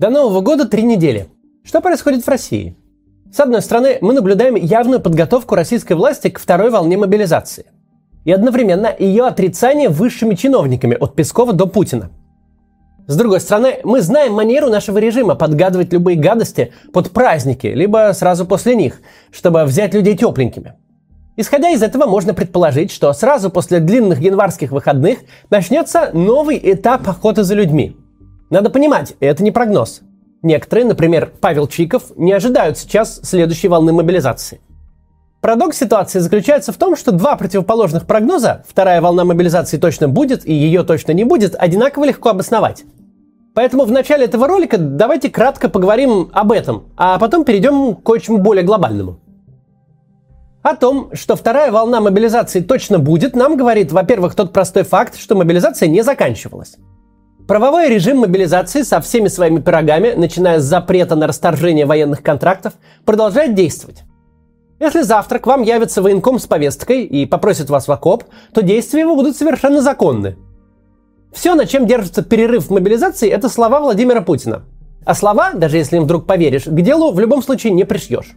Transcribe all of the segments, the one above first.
До Нового года три недели. Что происходит в России? С одной стороны, мы наблюдаем явную подготовку российской власти к второй волне мобилизации. И одновременно ее отрицание высшими чиновниками от Пескова до Путина. С другой стороны, мы знаем манеру нашего режима подгадывать любые гадости под праздники, либо сразу после них, чтобы взять людей тепленькими. Исходя из этого, можно предположить, что сразу после длинных январских выходных начнется новый этап охоты за людьми. Надо понимать, это не прогноз. Некоторые, например, Павел Чиков, не ожидают сейчас следующей волны мобилизации. Парадокс ситуации заключается в том, что два противоположных прогноза, вторая волна мобилизации точно будет и ее точно не будет, одинаково легко обосновать. Поэтому в начале этого ролика давайте кратко поговорим об этом, а потом перейдем к кое-чему более глобальному. О том, что вторая волна мобилизации точно будет, нам говорит, во-первых, тот простой факт, что мобилизация не заканчивалась. Правовой режим мобилизации со всеми своими пирогами, начиная с запрета на расторжение военных контрактов, продолжает действовать. Если завтра к вам явится военком с повесткой и попросит вас в окоп, то действия его будут совершенно законны. Все, на чем держится перерыв в мобилизации, это слова Владимира Путина. А слова, даже если им вдруг поверишь, к делу в любом случае не пришьешь.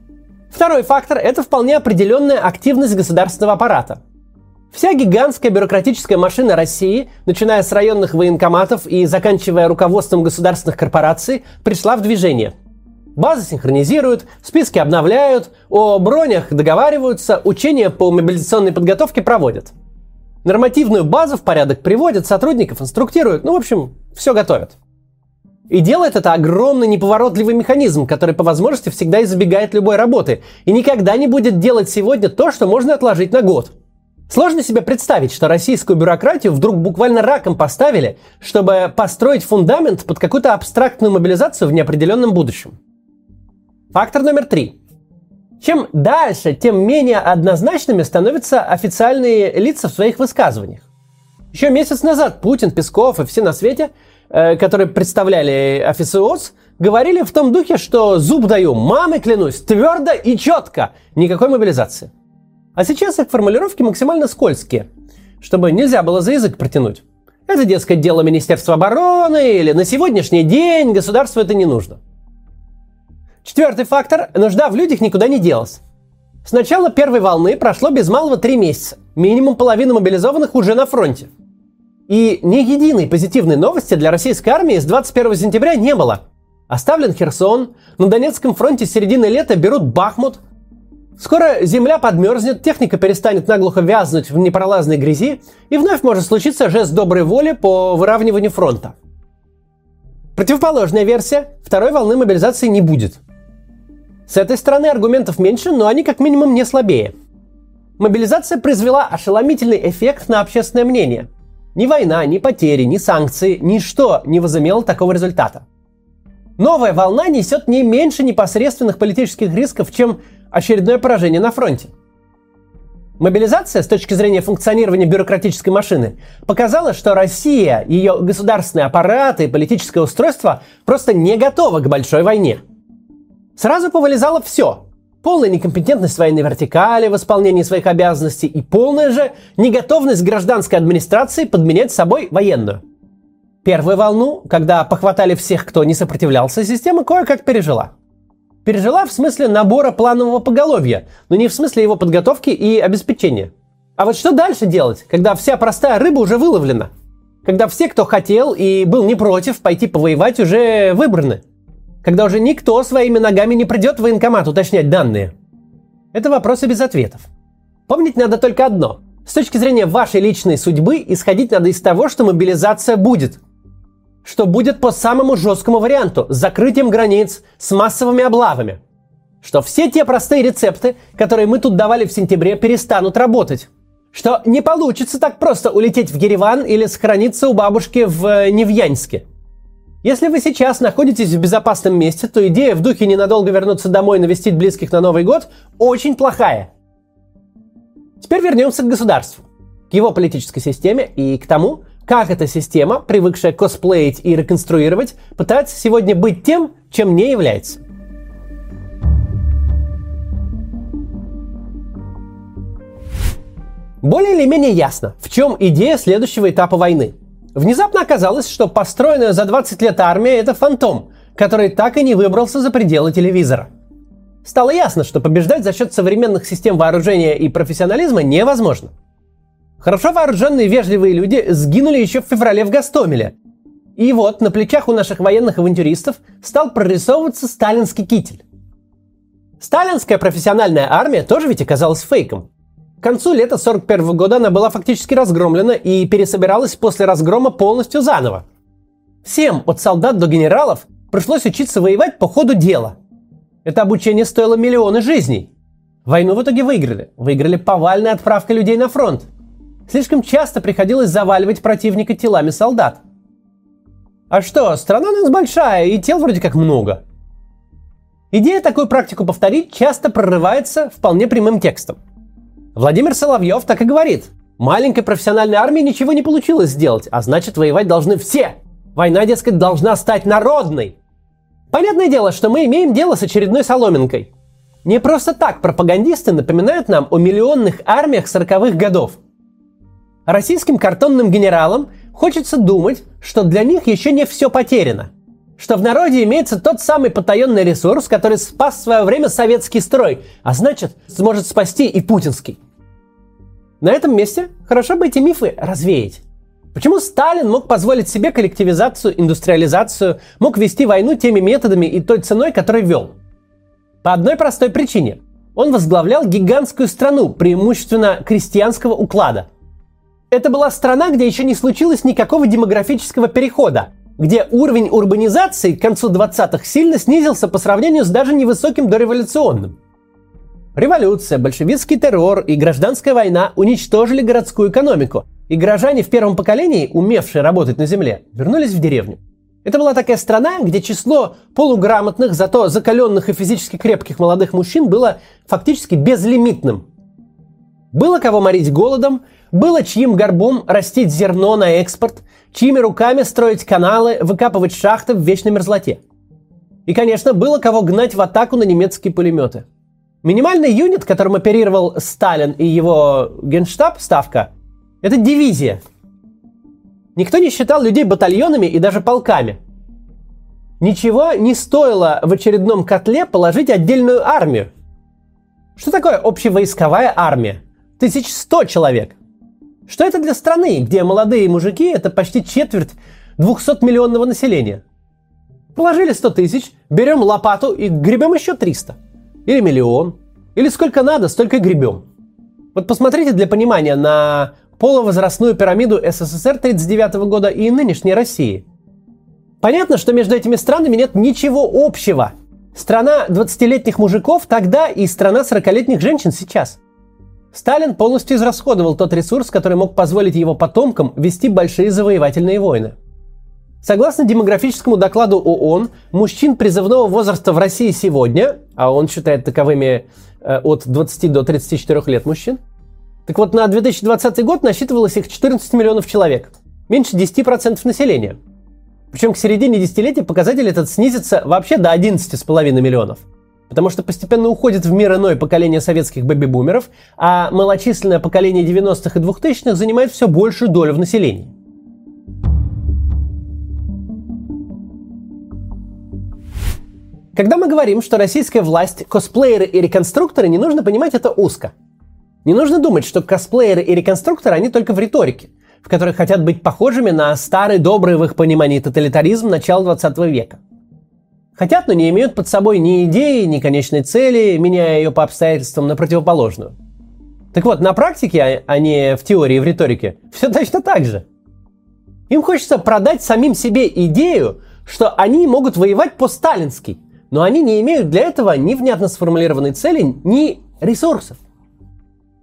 Второй фактор – это вполне определенная активность государственного аппарата – Вся гигантская бюрократическая машина России, начиная с районных военкоматов и заканчивая руководством государственных корпораций, пришла в движение. Базы синхронизируют, списки обновляют, о бронях договариваются, учения по мобилизационной подготовке проводят. Нормативную базу в порядок приводят, сотрудников инструктируют, ну, в общем, все готовят. И делает это огромный неповоротливый механизм, который по возможности всегда избегает любой работы и никогда не будет делать сегодня то, что можно отложить на год – Сложно себе представить, что российскую бюрократию вдруг буквально раком поставили, чтобы построить фундамент под какую-то абстрактную мобилизацию в неопределенном будущем. Фактор номер три. Чем дальше, тем менее однозначными становятся официальные лица в своих высказываниях. Еще месяц назад Путин, Песков и все на свете, э, которые представляли официоз, говорили в том духе, что зуб даю, мамы клянусь, твердо и четко, никакой мобилизации. А сейчас их формулировки максимально скользкие, чтобы нельзя было за язык протянуть. Это, дескать, дело Министерства обороны или на сегодняшний день государству это не нужно. Четвертый фактор – нужда в людях никуда не делась. С начала первой волны прошло без малого три месяца. Минимум половина мобилизованных уже на фронте. И ни единой позитивной новости для российской армии с 21 сентября не было. Оставлен Херсон, на Донецком фронте с середины лета берут Бахмут – Скоро земля подмерзнет, техника перестанет наглухо вязнуть в непролазной грязи, и вновь может случиться жест доброй воли по выравниванию фронта. Противоположная версия – второй волны мобилизации не будет. С этой стороны аргументов меньше, но они как минимум не слабее. Мобилизация произвела ошеломительный эффект на общественное мнение. Ни война, ни потери, ни санкции, ничто не возымело такого результата. Новая волна несет не меньше непосредственных политических рисков, чем очередное поражение на фронте. Мобилизация с точки зрения функционирования бюрократической машины показала, что Россия, ее государственный аппарат и политическое устройство просто не готовы к большой войне. Сразу повылезало все. Полная некомпетентность военной вертикали в исполнении своих обязанностей и полная же неготовность гражданской администрации подменять собой военную. Первую волну, когда похватали всех, кто не сопротивлялся, система кое-как пережила – Пережила в смысле набора планового поголовья, но не в смысле его подготовки и обеспечения. А вот что дальше делать, когда вся простая рыба уже выловлена? Когда все, кто хотел и был не против пойти повоевать, уже выбраны? Когда уже никто своими ногами не придет в военкомат уточнять данные? Это вопросы без ответов. Помнить надо только одно. С точки зрения вашей личной судьбы, исходить надо из того, что мобилизация будет – что будет по самому жесткому варианту закрытием границ, с массовыми облавами. Что все те простые рецепты, которые мы тут давали в сентябре, перестанут работать. Что не получится так просто улететь в Ереван или сохраниться у бабушки в э, Невьянске. Если вы сейчас находитесь в безопасном месте, то идея в духе ненадолго вернуться домой и навестить близких на Новый год очень плохая. Теперь вернемся к государству, к его политической системе и к тому, как эта система, привыкшая косплеить и реконструировать, пытается сегодня быть тем, чем не является. Более или менее ясно, в чем идея следующего этапа войны. Внезапно оказалось, что построенная за 20 лет армия – это фантом, который так и не выбрался за пределы телевизора. Стало ясно, что побеждать за счет современных систем вооружения и профессионализма невозможно. Хорошо вооруженные вежливые люди сгинули еще в феврале в Гастомеле. И вот на плечах у наших военных авантюристов стал прорисовываться сталинский китель. Сталинская профессиональная армия тоже ведь оказалась фейком. К концу лета 1941 года она была фактически разгромлена и пересобиралась после разгрома полностью заново. Всем, от солдат до генералов, пришлось учиться воевать по ходу дела. Это обучение стоило миллионы жизней. Войну в итоге выиграли. Выиграли повальной отправкой людей на фронт. Слишком часто приходилось заваливать противника телами солдат. А что, страна у нас большая, и тел вроде как много. Идея такую практику повторить часто прорывается вполне прямым текстом. Владимир Соловьев так и говорит. Маленькой профессиональной армии ничего не получилось сделать, а значит воевать должны все. Война, дескать, должна стать народной. Понятное дело, что мы имеем дело с очередной соломинкой. Не просто так пропагандисты напоминают нам о миллионных армиях 40-х годов. Российским картонным генералам хочется думать, что для них еще не все потеряно. Что в народе имеется тот самый потаенный ресурс, который спас в свое время советский строй, а значит, сможет спасти и путинский. На этом месте хорошо бы эти мифы развеять. Почему Сталин мог позволить себе коллективизацию, индустриализацию, мог вести войну теми методами и той ценой, которой вел? По одной простой причине. Он возглавлял гигантскую страну, преимущественно крестьянского уклада. Это была страна, где еще не случилось никакого демографического перехода, где уровень урбанизации к концу 20-х сильно снизился по сравнению с даже невысоким дореволюционным. Революция, большевистский террор и гражданская война уничтожили городскую экономику, и горожане в первом поколении, умевшие работать на земле, вернулись в деревню. Это была такая страна, где число полуграмотных, зато закаленных и физически крепких молодых мужчин было фактически безлимитным. Было кого морить голодом, было чьим горбом растить зерно на экспорт, чьими руками строить каналы, выкапывать шахты в вечной мерзлоте. И, конечно, было кого гнать в атаку на немецкие пулеметы. Минимальный юнит, которым оперировал Сталин и его генштаб, ставка, это дивизия. Никто не считал людей батальонами и даже полками. Ничего не стоило в очередном котле положить отдельную армию. Что такое общевойсковая армия? 1100 человек. Что это для страны, где молодые мужики – это почти четверть 200-миллионного населения? Положили 100 тысяч, берем лопату и гребем еще 300. Или миллион. Или сколько надо, столько гребем. Вот посмотрите для понимания на полувозрастную пирамиду СССР 1939 года и нынешней России. Понятно, что между этими странами нет ничего общего. Страна 20-летних мужиков тогда и страна 40-летних женщин сейчас. Сталин полностью израсходовал тот ресурс, который мог позволить его потомкам вести большие завоевательные войны. Согласно демографическому докладу ООН, мужчин призывного возраста в России сегодня, а он считает таковыми э, от 20 до 34 лет мужчин, так вот, на 2020 год насчитывалось их 14 миллионов человек. Меньше 10% населения. Причем к середине десятилетия показатель этот снизится вообще до 11,5 миллионов. Потому что постепенно уходит в мир иное поколение советских бэби-бумеров, а малочисленное поколение 90-х и 2000-х занимает все большую долю в населении. Когда мы говорим, что российская власть, косплееры и реконструкторы, не нужно понимать это узко – не нужно думать, что косплееры и реконструкторы, они только в риторике, в которой хотят быть похожими на старый добрый в их понимании тоталитаризм начала 20 века. Хотят, но не имеют под собой ни идеи, ни конечной цели, меняя ее по обстоятельствам на противоположную. Так вот, на практике, а не в теории и в риторике, все точно так же. Им хочется продать самим себе идею, что они могут воевать по-сталински, но они не имеют для этого ни внятно сформулированной цели, ни ресурсов.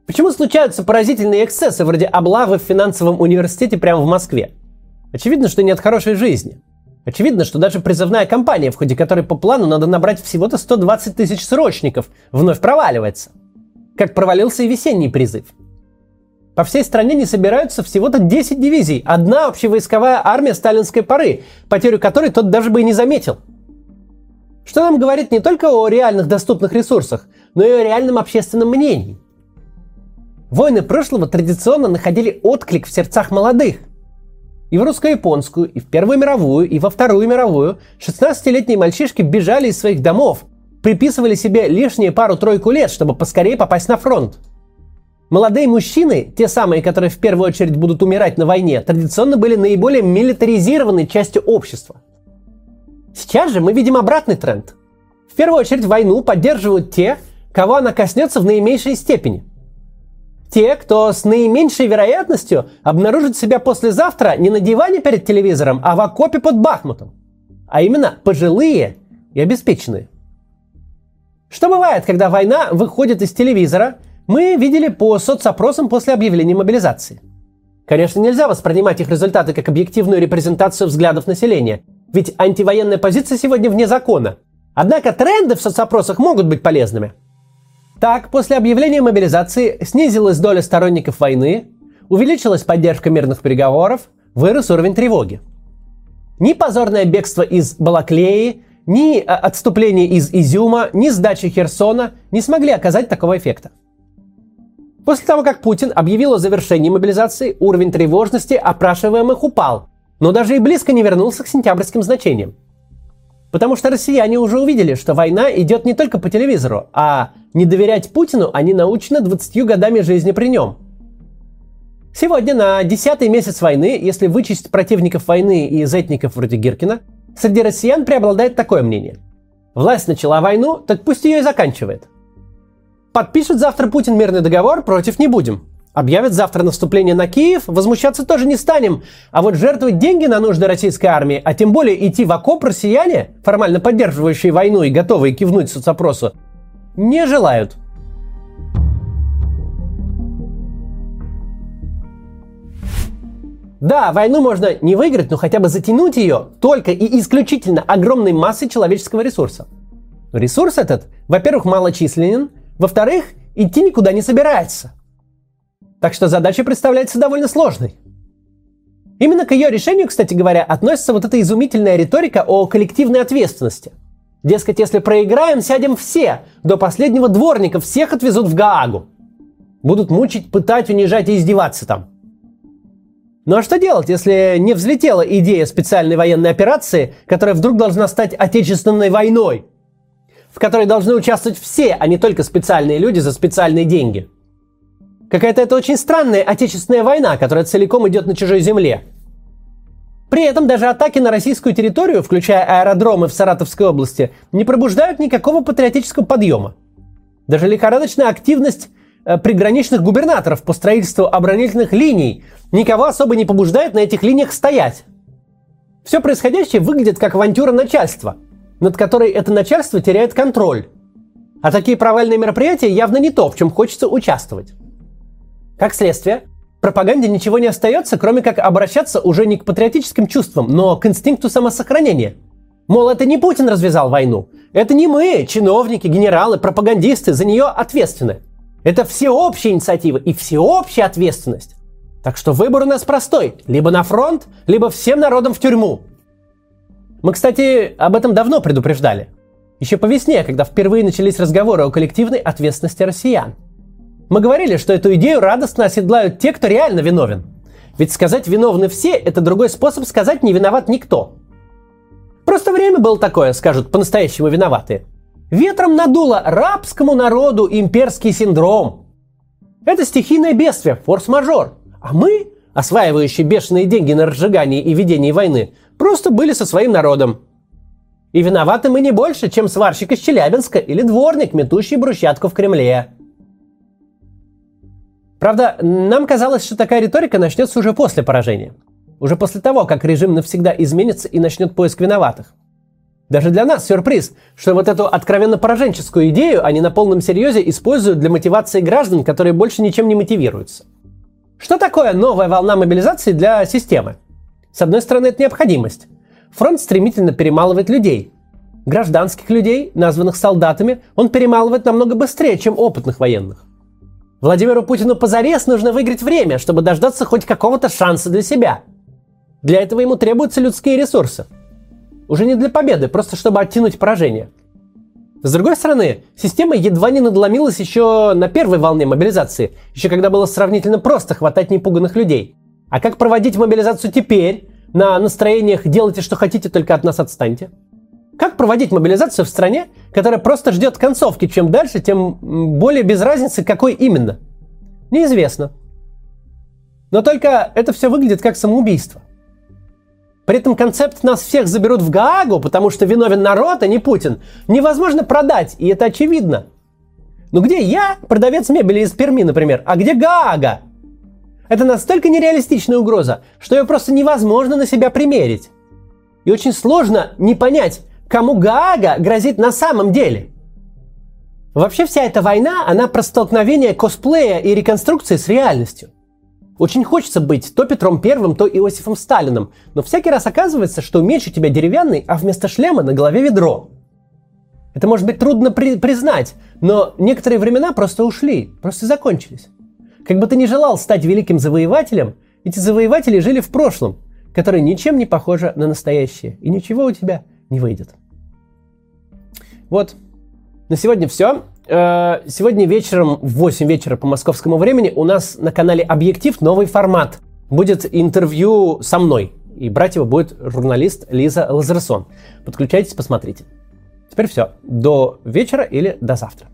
Почему случаются поразительные эксцессы вроде облавы в финансовом университете прямо в Москве? Очевидно, что не от хорошей жизни. Очевидно, что даже призывная кампания, в ходе которой по плану надо набрать всего-то 120 тысяч срочников, вновь проваливается. Как провалился и весенний призыв. По всей стране не собираются всего-то 10 дивизий, одна общевойсковая армия сталинской поры, потерю которой тот даже бы и не заметил. Что нам говорит не только о реальных доступных ресурсах, но и о реальном общественном мнении – Войны прошлого традиционно находили отклик в сердцах молодых. И в русско-японскую, и в Первую мировую, и во Вторую мировую 16-летние мальчишки бежали из своих домов, приписывали себе лишние пару-тройку лет, чтобы поскорее попасть на фронт. Молодые мужчины, те самые, которые в первую очередь будут умирать на войне, традиционно были наиболее милитаризированной частью общества. Сейчас же мы видим обратный тренд. В первую очередь войну поддерживают те, кого она коснется в наименьшей степени. Те, кто с наименьшей вероятностью обнаружит себя послезавтра не на диване перед телевизором, а в окопе под Бахмутом. А именно пожилые и обеспеченные. Что бывает, когда война выходит из телевизора, мы видели по соцопросам после объявления мобилизации. Конечно, нельзя воспринимать их результаты как объективную репрезентацию взглядов населения, ведь антивоенная позиция сегодня вне закона. Однако тренды в соцопросах могут быть полезными. Так, после объявления мобилизации снизилась доля сторонников войны, увеличилась поддержка мирных переговоров, вырос уровень тревоги. Ни позорное бегство из Балаклеи, ни э, отступление из Изюма, ни сдача Херсона не смогли оказать такого эффекта. После того, как Путин объявил о завершении мобилизации, уровень тревожности опрашиваемых упал, но даже и близко не вернулся к сентябрьским значениям. Потому что россияне уже увидели, что война идет не только по телевизору, а не доверять Путину они научены 20 годами жизни при нем. Сегодня на десятый месяц войны, если вычесть противников войны и зетников вроде Гиркина, Среди россиян преобладает такое мнение. Власть начала войну, так пусть ее и заканчивает. Подпишет завтра Путин мирный договор, против не будем. Объявят завтра наступление на Киев, возмущаться тоже не станем. А вот жертвовать деньги на нужды российской армии, а тем более идти в окоп россияне, формально поддерживающие войну и готовые кивнуть соцопросу, не желают. Да, войну можно не выиграть, но хотя бы затянуть ее только и исключительно огромной массой человеческого ресурса. Ресурс этот, во-первых, малочисленен, во-вторых, идти никуда не собирается. Так что задача представляется довольно сложной. Именно к ее решению, кстати говоря, относится вот эта изумительная риторика о коллективной ответственности. Дескать, если проиграем, сядем все, до последнего дворника всех отвезут в Гаагу. Будут мучить, пытать, унижать и издеваться там. Ну а что делать, если не взлетела идея специальной военной операции, которая вдруг должна стать отечественной войной, в которой должны участвовать все, а не только специальные люди за специальные деньги? Какая-то это очень странная отечественная война, которая целиком идет на чужой земле. При этом даже атаки на российскую территорию, включая аэродромы в Саратовской области, не пробуждают никакого патриотического подъема. Даже лихорадочная активность Э, приграничных губернаторов по строительству оборонительных линий никого особо не побуждает на этих линиях стоять. Все происходящее выглядит как авантюра начальства, над которой это начальство теряет контроль. А такие провальные мероприятия явно не то, в чем хочется участвовать. Как следствие, пропаганде ничего не остается, кроме как обращаться уже не к патриотическим чувствам, но к инстинкту самосохранения. Мол, это не Путин развязал войну. Это не мы, чиновники, генералы, пропагандисты, за нее ответственны. Это всеобщая инициатива и всеобщая ответственность. Так что выбор у нас простой. Либо на фронт, либо всем народом в тюрьму. Мы, кстати, об этом давно предупреждали. Еще по весне, когда впервые начались разговоры о коллективной ответственности россиян. Мы говорили, что эту идею радостно оседлают те, кто реально виновен. Ведь сказать виновны все – это другой способ сказать не виноват никто. Просто время было такое, скажут по-настоящему виноватые – Ветром надуло рабскому народу имперский синдром. Это стихийное бедствие, форс-мажор. А мы, осваивающие бешеные деньги на разжигание и ведение войны, просто были со своим народом. И виноваты мы не больше, чем сварщик из Челябинска или дворник, метущий брусчатку в Кремле. Правда, нам казалось, что такая риторика начнется уже после поражения. Уже после того, как режим навсегда изменится и начнет поиск виноватых. Даже для нас сюрприз, что вот эту откровенно пораженческую идею они на полном серьезе используют для мотивации граждан, которые больше ничем не мотивируются. Что такое новая волна мобилизации для системы? С одной стороны, это необходимость. Фронт стремительно перемалывает людей. Гражданских людей, названных солдатами, он перемалывает намного быстрее, чем опытных военных. Владимиру Путину позарез нужно выиграть время, чтобы дождаться хоть какого-то шанса для себя. Для этого ему требуются людские ресурсы – уже не для победы, просто чтобы оттянуть поражение. С другой стороны, система едва не надломилась еще на первой волне мобилизации, еще когда было сравнительно просто хватать непуганных людей. А как проводить мобилизацию теперь? На настроениях «делайте, что хотите, только от нас отстаньте». Как проводить мобилизацию в стране, которая просто ждет концовки? Чем дальше, тем более без разницы, какой именно. Неизвестно. Но только это все выглядит как самоубийство. При этом концепт «нас всех заберут в Гаагу, потому что виновен народ, а не Путин» невозможно продать, и это очевидно. Но где я, продавец мебели из Перми, например, а где Гаага? Это настолько нереалистичная угроза, что ее просто невозможно на себя примерить. И очень сложно не понять, кому Гаага грозит на самом деле. Вообще вся эта война, она про столкновение косплея и реконструкции с реальностью. Очень хочется быть то Петром Первым, то Иосифом Сталиным, но всякий раз оказывается, что меч у тебя деревянный, а вместо шлема на голове ведро. Это может быть трудно при- признать, но некоторые времена просто ушли, просто закончились. Как бы ты ни желал стать великим завоевателем, эти завоеватели жили в прошлом, которое ничем не похоже на настоящее, и ничего у тебя не выйдет. Вот, на сегодня все. Э, сегодня вечером в 8 вечера по московскому времени у нас на канале Объектив новый формат. Будет интервью со мной. И брать его будет журналист Лиза Лазерсон. Подключайтесь, посмотрите. Теперь все. До вечера или до завтра.